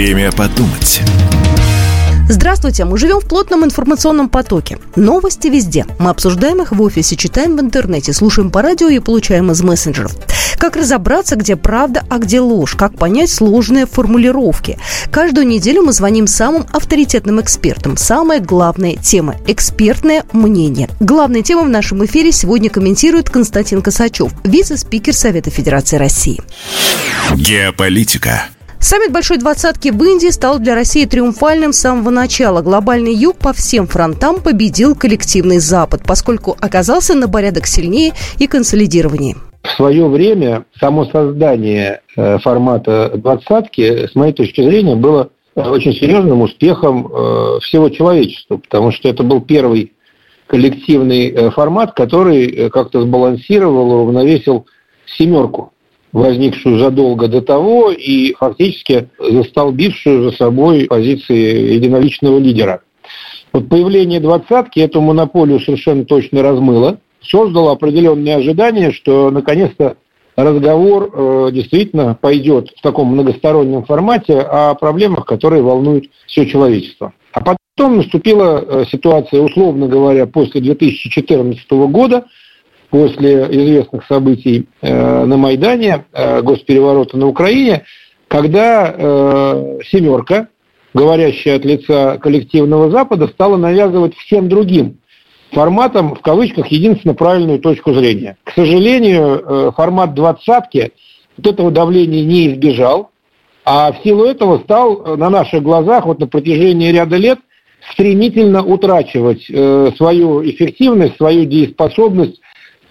Время подумать. Здравствуйте, мы живем в плотном информационном потоке. Новости везде. Мы обсуждаем их в офисе, читаем в интернете, слушаем по радио и получаем из мессенджеров. Как разобраться, где правда, а где ложь? Как понять сложные формулировки? Каждую неделю мы звоним самым авторитетным экспертам. Самая главная тема – экспертное мнение. Главные темы в нашем эфире сегодня комментирует Константин Косачев, вице-спикер Совета Федерации России. Геополитика. Саммит Большой Двадцатки в Индии стал для России триумфальным с самого начала. Глобальный юг по всем фронтам победил коллективный Запад, поскольку оказался на порядок сильнее и консолидированнее. В свое время само создание э, формата двадцатки, с моей точки зрения, было очень серьезным успехом э, всего человечества, потому что это был первый коллективный э, формат, который как-то сбалансировал, уравновесил семерку возникшую задолго до того и фактически застолбившую за собой позиции единоличного лидера. Вот появление двадцатки эту монополию совершенно точно размыло, создало определенные ожидания, что наконец-то разговор э, действительно пойдет в таком многостороннем формате о проблемах, которые волнуют все человечество. А потом наступила э, ситуация, условно говоря, после 2014 года, после известных событий э, на Майдане, э, госпереворота на Украине, когда э, «семерка», говорящая от лица коллективного Запада, стала навязывать всем другим форматом, в кавычках, единственно правильную точку зрения. К сожалению, формат двадцатки вот этого давления не избежал, а в силу этого стал на наших глазах вот на протяжении ряда лет стремительно утрачивать э, свою эффективность, свою дееспособность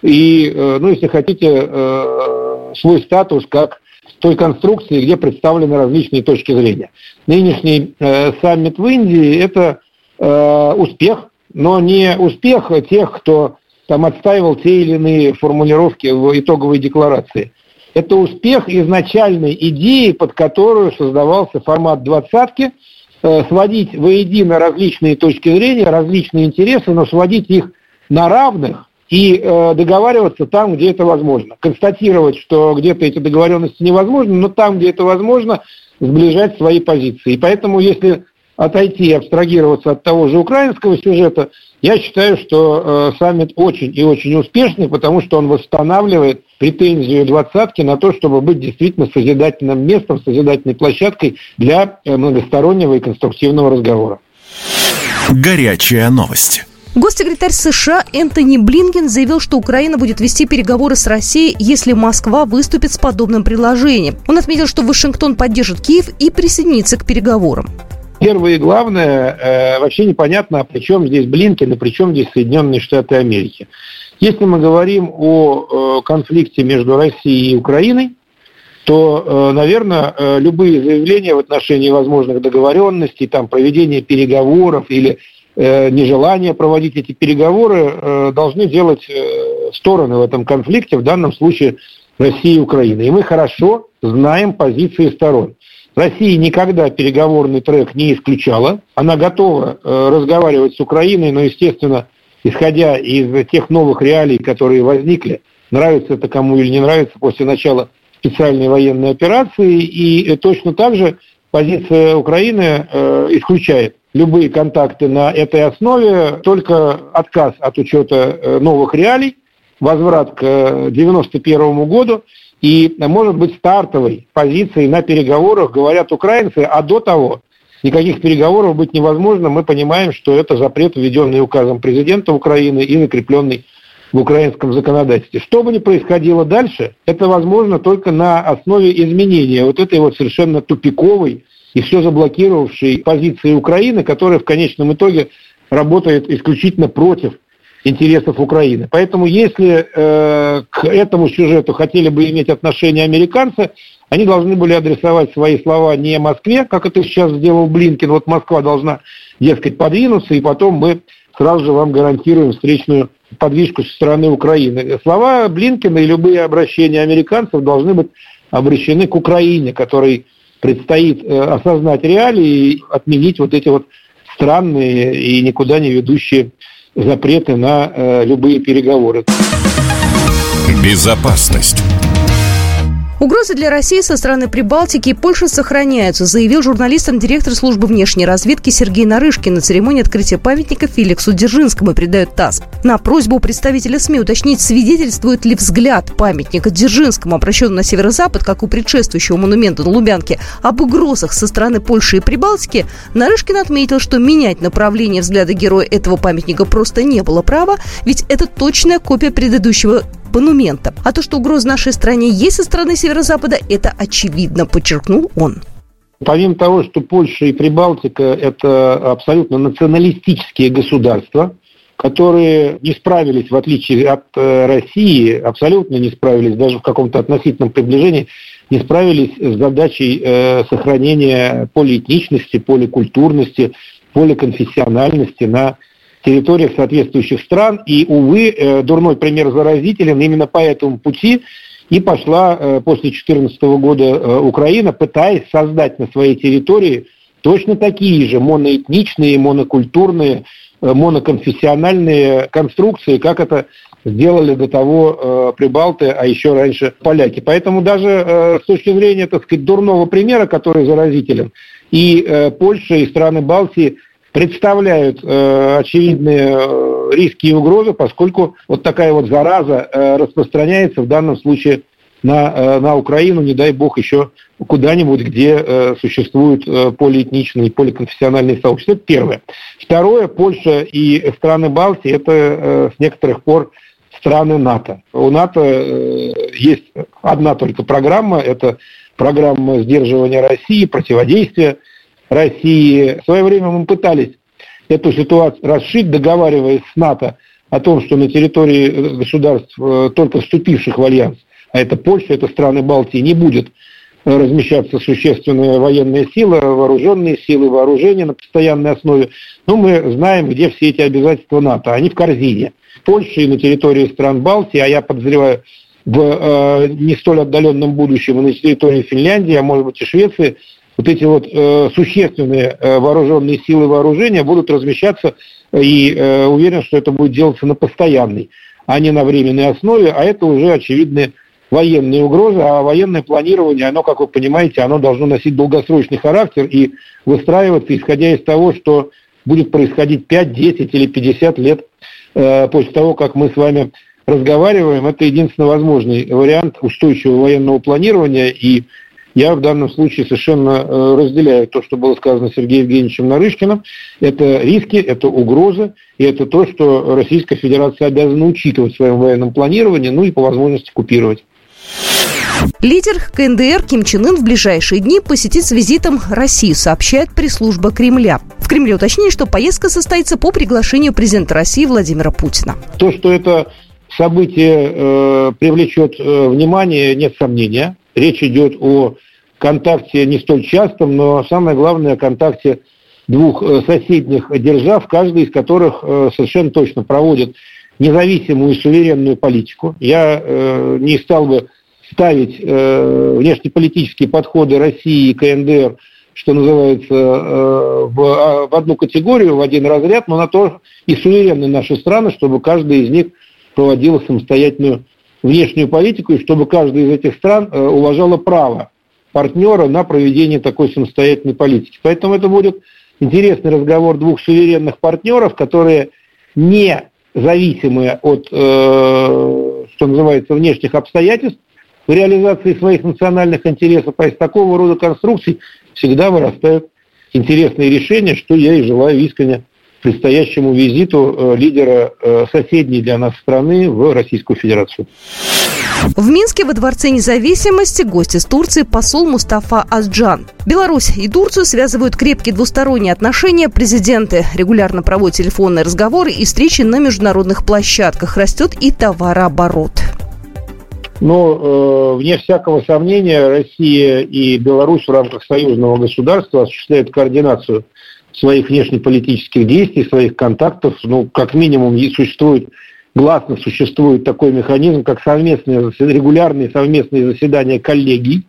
и, э, ну, если хотите, э, свой статус как той конструкции, где представлены различные точки зрения. Нынешний э, саммит в Индии – это успех, но не успех тех, кто там отстаивал те или иные формулировки в итоговой декларации. Это успех изначальной идеи, под которую создавался формат двадцатки, сводить воедино различные точки зрения, различные интересы, но сводить их на равных, и э, договариваться там, где это возможно. Констатировать, что где-то эти договоренности невозможны, но там, где это возможно, сближать свои позиции. И поэтому, если отойти и абстрагироваться от того же украинского сюжета, я считаю, что э, саммит очень и очень успешный, потому что он восстанавливает претензию двадцатки на то, чтобы быть действительно созидательным местом, созидательной площадкой для э, многостороннего и конструктивного разговора. Горячая новость. Госсекретарь США Энтони Блинкен заявил, что Украина будет вести переговоры с Россией, если Москва выступит с подобным предложением. Он отметил, что Вашингтон поддержит Киев и присоединится к переговорам. Первое и главное, э, вообще непонятно, а при чем здесь Блинкен и при чем здесь Соединенные Штаты Америки. Если мы говорим о э, конфликте между Россией и Украиной, то, э, наверное, э, любые заявления в отношении возможных договоренностей, там, проведения переговоров или нежелание проводить эти переговоры э, должны делать э, стороны в этом конфликте, в данном случае Россия и Украина. И мы хорошо знаем позиции сторон. Россия никогда переговорный трек не исключала. Она готова разговаривать с Украиной, но, естественно, исходя из тех новых реалий, которые возникли, нравится это кому или не нравится после начала специальной военной операции, и точно так же позиция Украины исключает любые контакты на этой основе, только отказ от учета э, новых реалий, возврат к 1991 э, году и, может быть, стартовой позицией на переговорах, говорят украинцы, а до того никаких переговоров быть невозможно. Мы понимаем, что это запрет, введенный указом президента Украины и закрепленный в украинском законодательстве. Что бы ни происходило дальше, это возможно только на основе изменения вот этой вот совершенно тупиковой и все заблокировавшей позиции Украины, которая в конечном итоге работает исключительно против интересов Украины. Поэтому если э, к этому сюжету хотели бы иметь отношение американцы, они должны были адресовать свои слова не Москве, как это сейчас сделал Блинкин. Вот Москва должна, дескать, подвинуться, и потом мы сразу же вам гарантируем встречную подвижку со стороны Украины. Слова Блинкина и любые обращения американцев должны быть обращены к Украине, которой предстоит э, осознать реалии и отменить вот эти вот странные и никуда не ведущие запреты на э, любые переговоры. Безопасность. Угрозы для России со стороны Прибалтики и Польши сохраняются, заявил журналистам директор службы внешней разведки Сергей Нарышкин на церемонии открытия памятника Феликсу Дзержинскому, передает ТАСС. На просьбу представителя СМИ уточнить, свидетельствует ли взгляд памятника Дзержинскому, обращенный на северо-запад, как у предшествующего монумента на Лубянке, об угрозах со стороны Польши и Прибалтики, Нарышкин отметил, что менять направление взгляда героя этого памятника просто не было права, ведь это точная копия предыдущего монумента. А то, что угроз нашей стране есть со стороны Северо-Запада, это очевидно, подчеркнул он. Помимо того, что Польша и Прибалтика – это абсолютно националистические государства, которые не справились, в отличие от э, России, абсолютно не справились, даже в каком-то относительном приближении, не справились с задачей э, сохранения полиэтничности, поликультурности, поликонфессиональности на территориях соответствующих стран. И, увы, э, дурной пример заразителен. Именно по этому пути и пошла э, после 2014 года э, Украина, пытаясь создать на своей территории точно такие же моноэтничные, монокультурные, моноконфессиональные конструкции, как это сделали до того прибалты, а еще раньше поляки. Поэтому даже с точки зрения, так сказать, дурного примера, который заразителен, и Польша, и страны Балтии – представляют э, очевидные э, риски и угрозы, поскольку вот такая вот зараза э, распространяется в данном случае на, э, на Украину, не дай бог, еще куда-нибудь, где э, существуют э, полиэтничные, поликонфессиональные сообщества. Это первое. Второе, Польша и страны Балтии – это э, с некоторых пор страны НАТО. У НАТО э, есть одна только программа – это программа сдерживания России, противодействия России. В свое время мы пытались эту ситуацию расшить, договариваясь с НАТО о том, что на территории э, государств, э, только вступивших в альянс, а это Польша, это страны Балтии, не будет э, размещаться существенная военная сила, вооруженные силы, вооружения на постоянной основе. Но мы знаем, где все эти обязательства НАТО. Они в корзине. В Польше и на территории стран Балтии, а я подозреваю, в э, не столь отдаленном будущем и на территории Финляндии, а может быть и Швеции, вот эти вот э, существенные э, вооруженные силы вооружения будут размещаться, и э, уверен, что это будет делаться на постоянной, а не на временной основе, а это уже очевидные военные угрозы, а военное планирование, оно, как вы понимаете, оно должно носить долгосрочный характер и выстраиваться, исходя из того, что будет происходить 5, 10 или 50 лет э, после того, как мы с вами разговариваем. Это единственно возможный вариант устойчивого военного планирования и я в данном случае совершенно э, разделяю то, что было сказано Сергеем Евгеньевичем Нарышкиным. Это риски, это угрозы, и это то, что Российская Федерация обязана учитывать в своем военном планировании, ну и по возможности купировать. Лидер КНДР Ким Чен Ын в ближайшие дни посетит с визитом Россию, сообщает пресс-служба Кремля. В Кремле уточнили, что поездка состоится по приглашению президента России Владимира Путина. То, что это событие э, привлечет э, внимание, нет сомнения. Речь идет о контакте не столь частом, но самое главное о контакте двух э, соседних держав, каждая из которых э, совершенно точно проводит независимую и суверенную политику. Я э, не стал бы ставить внешнеполитические подходы России и КНДР, что называется, в, а, в одну категорию, в один разряд, но на то и суверенны наши страны, чтобы каждая из них проводила самостоятельную внешнюю политику, и чтобы каждая из этих стран уважала право партнера на проведение такой самостоятельной политики. Поэтому это будет интересный разговор двух суверенных партнеров, которые не зависимые от, э, что называется, внешних обстоятельств в реализации своих национальных интересов, а из такого рода конструкций всегда вырастают интересные решения, что я и желаю искренне предстоящему визиту э, лидера э, соседней для нас страны в Российскую Федерацию. В Минске во Дворце независимости гость из Турции посол Мустафа Азджан. Беларусь и Турцию связывают крепкие двусторонние отношения. Президенты регулярно проводят телефонные разговоры и встречи на международных площадках. Растет и товарооборот. Но, э, вне всякого сомнения, Россия и Беларусь в рамках союзного государства осуществляют координацию своих внешнеполитических действий, своих контактов. Ну, как минимум, существует, гласно существует такой механизм, как совместные, регулярные совместные заседания коллегий.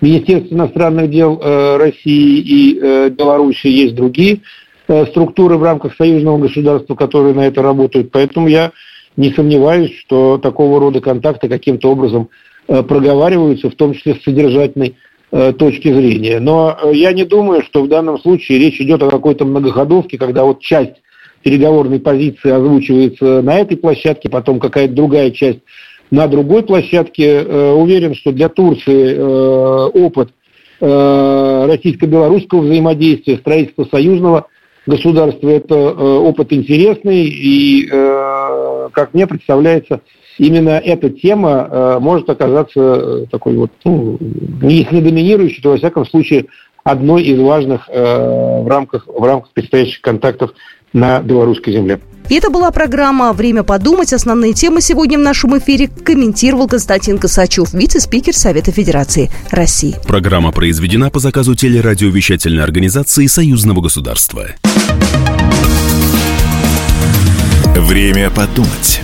Министерство иностранных дел э, России и э, Беларуси есть другие э, структуры в рамках союзного государства, которые на это работают. Поэтому я не сомневаюсь, что такого рода контакты каким-то образом проговариваются, в том числе с содержательной точки зрения. Но я не думаю, что в данном случае речь идет о какой-то многоходовке, когда вот часть переговорной позиции озвучивается на этой площадке, потом какая-то другая часть на другой площадке. Уверен, что для Турции опыт российско-белорусского взаимодействия, строительства союзного государства – это опыт интересный и, как мне представляется, именно эта тема э, может оказаться э, такой вот, ну, если доминирующей, то, во всяком случае, одной из важных э, в, рамках, в рамках предстоящих контактов на белорусской земле. И это была программа «Время подумать». Основные темы сегодня в нашем эфире комментировал Константин Косачев, вице-спикер Совета Федерации России. Программа произведена по заказу телерадиовещательной организации Союзного государства. Время подумать.